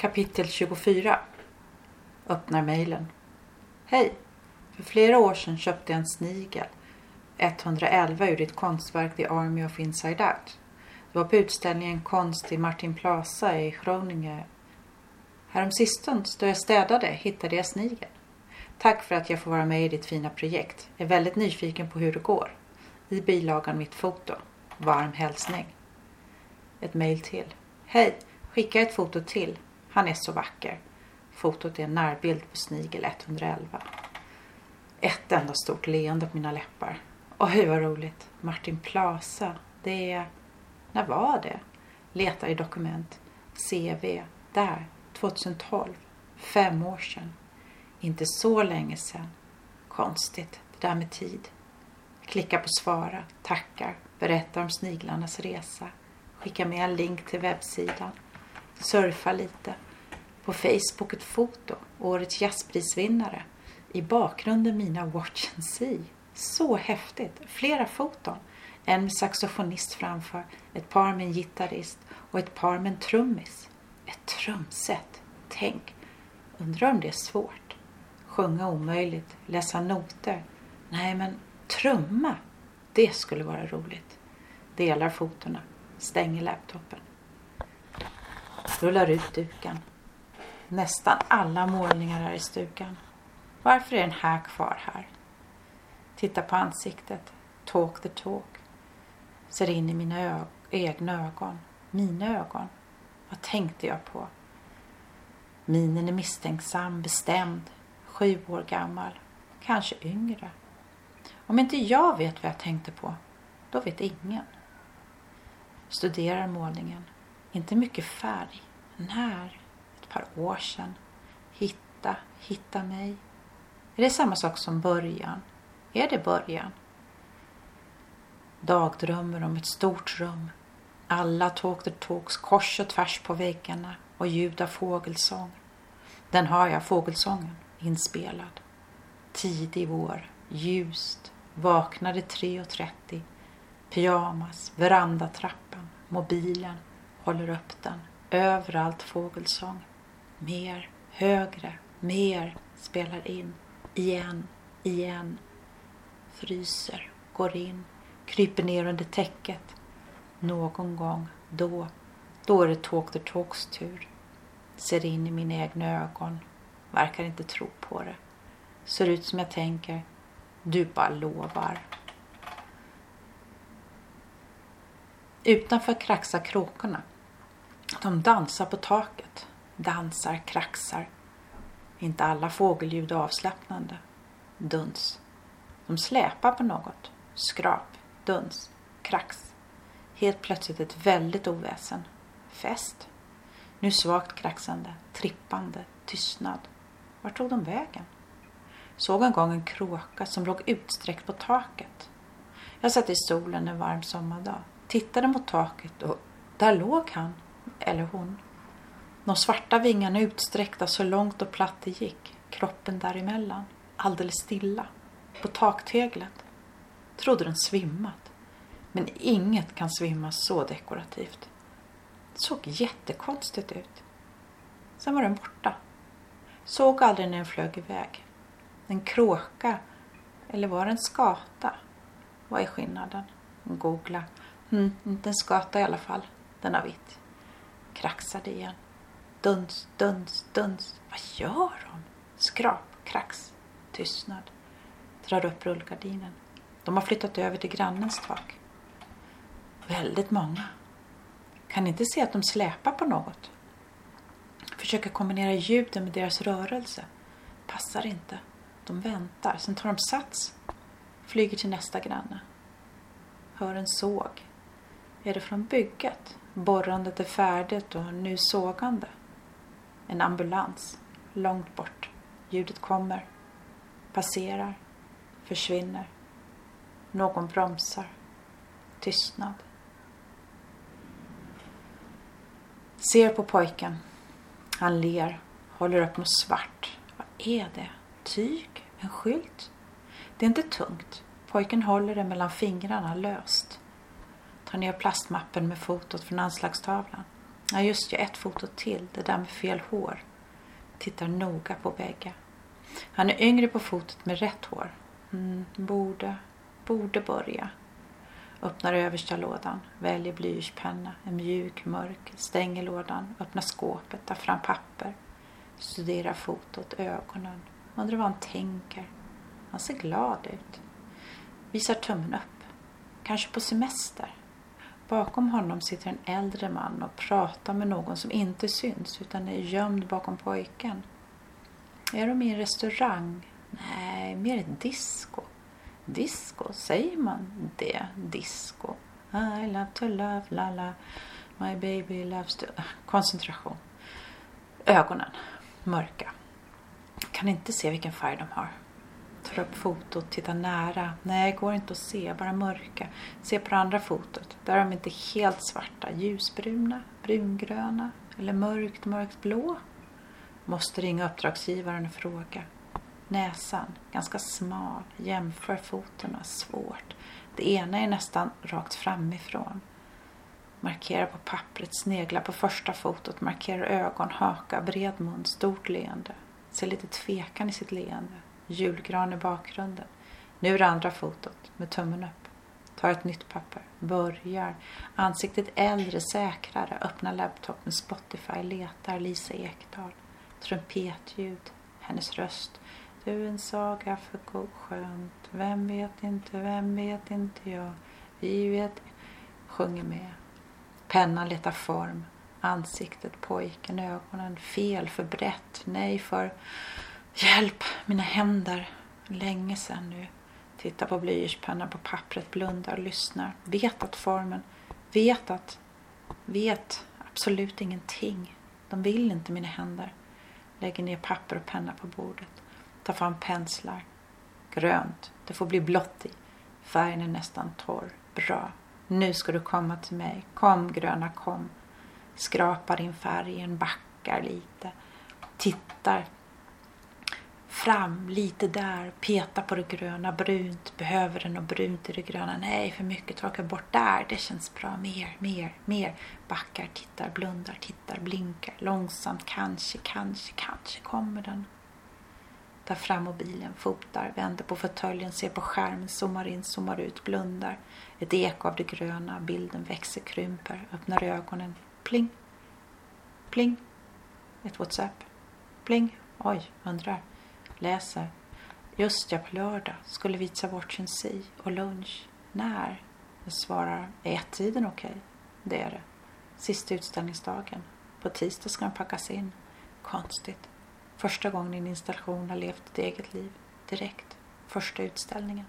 Kapitel 24 Öppnar mejlen. Hej! För flera år sedan köpte jag en snigel. 111 ur ditt konstverk The Army of Inside Out. Det var på utställningen Konst i Martin Plaza i Groningen. Häromsistens då jag städade hittade jag snigeln. Tack för att jag får vara med i ditt fina projekt. Jag är väldigt nyfiken på hur det går. I bilagan mitt foto. Varm hälsning. Ett mejl till. Hej! Skicka ett foto till. Han är så vacker. Fotot är en närbild på snigel 111. Ett enda stort leende på mina läppar. Oj vad roligt. Martin Plaza. Det är... När var det? Letar i dokument. CV. Där. 2012. Fem år sedan. Inte så länge sedan. Konstigt. Det där med tid. Klicka på svara. Tackar. Berättar om sniglarnas resa. Skicka med en länk till webbsidan. Surfa lite. På Facebook ett foto. Årets jazzprisvinnare. I bakgrunden mina Watch and See. Så häftigt. Flera foton. En med saxofonist framför, ett par med en gitarrist och ett par med en trummis. Ett trumset. Tänk. Undrar om det är svårt. Sjunga omöjligt. Läsa noter. Nej, men trumma. Det skulle vara roligt. Delar fotona. Stänger laptopen. Rullar ut duken. Nästan alla målningar är i stugan. Varför är den här kvar här? Tittar på ansiktet. Talk the talk. Ser in i mina ö- egna ögon. Mina ögon. Vad tänkte jag på? Minen är misstänksam, bestämd, sju år gammal, kanske yngre. Om inte jag vet vad jag tänkte på, då vet ingen. Studerar målningen. Inte mycket färg. När? Ett par år sedan. Hitta, hitta mig. Är det samma sak som början? Är det början? Dagdrömmer om ett stort rum. Alla talk the talks kors och tvärs på väggarna och ljud av fågelsång. Den har jag, fågelsången, inspelad. Tidig vår, ljust, vaknade 3.30. Pyjamas, verandatrappan, mobilen, håller upp den. Överallt fågelsång. Mer, högre, mer, spelar in. Igen, igen. Fryser, går in, kryper ner under täcket. Någon gång, då, då är det Talk the Talks tur. Ser in i mina egna ögon. Verkar inte tro på det. Ser ut som jag tänker. Du bara lovar. Utanför kraxar kråkorna. De dansar på taket. Dansar, kraxar. Inte alla fågelljud är avslappnande. Duns. De släpar på något. Skrap, duns, krax. Helt plötsligt ett väldigt oväsen. Fest. Nu svagt kraxande, trippande, tystnad. Vart tog de vägen? Såg en gång en kråka som låg utsträckt på taket. Jag satt i solen en varm sommardag, tittade mot taket och där låg han, eller hon. De svarta vingarna utsträckta så långt och platt det gick, kroppen däremellan, alldeles stilla, på takteglet. Trodde den svimmat. Men inget kan svimma så dekorativt. Det såg jättekonstigt ut. Sen var den borta. Såg aldrig när den flög iväg. En kråka. Eller var det en skata? Vad är skillnaden? Googla. Mm, inte en skata i alla fall. Den har vitt. Kraxade igen. Duns, duns, duns. Vad gör de? Skrap, krax, tystnad. Drar upp rullgardinen. De har flyttat över till grannens tak. Väldigt många. Kan inte se att de släpar på något. Försöker kombinera ljuden med deras rörelse. Passar inte. De väntar, sen tar de sats. Flyger till nästa granne. Hör en såg. Är det från bygget? Borrandet är färdigt och nu sågande. En ambulans. Långt bort. Ljudet kommer. Passerar. Försvinner. Någon bromsar. Tystnad. Ser på pojken. Han ler. Håller upp något svart. Vad är det? Tyg? En skylt? Det är inte tungt. Pojken håller det mellan fingrarna löst. Tar ner plastmappen med fotot från anslagstavlan. Ja, just ja, ett foto till. Det där med fel hår. Tittar noga på bägge. Han är yngre på fotot med rätt hår. Mm, borde, borde börja. Öppnar översta lådan, väljer blyertspenna, en mjuk, mörk, stänger lådan, öppnar skåpet, tar fram papper, studerar fotot, ögonen, undrar vad han tänker. Han ser glad ut. Visar tummen upp. Kanske på semester. Bakom honom sitter en äldre man och pratar med någon som inte syns utan är gömd bakom pojken. Är de i en restaurang? Nej, mer ett disco. Disco, säger man det? Disco. I love to love, la la. My baby loves to... Koncentration. Ögonen, mörka. Kan inte se vilken färg de har. Tar upp fotot, tittar nära. Nej, går inte att se, bara mörka. Se på det andra fotot. Där är de inte helt svarta. Ljusbruna, brungröna eller mörkt, mörkt blå. Måste ringa uppdragsgivaren och fråga. Näsan, ganska smal. Jämför fotorna, svårt. Det ena är nästan rakt framifrån. Markerar på pappret, sneglar på första fotot, markerar ögon, haka, bred mun, stort leende. Ser lite tvekan i sitt leende. Julgran i bakgrunden. Nu är det andra fotot, med tummen upp. Tar ett nytt papper. Börjar. Ansiktet äldre, säkrare. Öppnar laptopen, Spotify, letar Lisa Ekdahl. Trumpetljud. Hennes röst. Du en saga för skönt. Vem vet inte, vem vet inte jag. Vi vet. Sjunger med. Pennan letar form. Ansiktet, pojken, ögonen. Fel, för brett. Nej, för... Hjälp, mina händer. Länge sedan nu. Tittar på blyertspennan på pappret, blundar, lyssnar. Vet att formen. Vet att... Vet absolut ingenting. De vill inte mina händer. Lägger ner papper och penna på bordet. Tar fram penslar. Grönt. Det får bli blått i. Färgen är nästan torr. Bra. Nu ska du komma till mig. Kom gröna, kom. Skrapar in färgen, backar lite. Tittar fram, lite där, peta på det gröna, brunt, behöver det något brunt i det gröna? Nej, för mycket, torka bort där, det känns bra, mer, mer, mer. Backar, tittar, blundar, tittar, blinkar, långsamt, kanske, kanske, kanske kommer den. Tar fram mobilen, fotar, vänder på fåtöljen, ser på skärmen, zoomar in, zoomar ut, blundar. Ett eko av det gröna, bilden växer, krymper, öppnar ögonen, pling, pling. Ett WhatsApp, pling, oj, undrar. Läser. Just ja, på lördag skulle vi ta bort sin si och lunch. När? Jag svarar. Är ett-tiden okej? Okay? Det är det. Sista utställningsdagen. På tisdag ska den packas in. Konstigt. Första gången en installation har levt ett eget liv. Direkt. Första utställningen.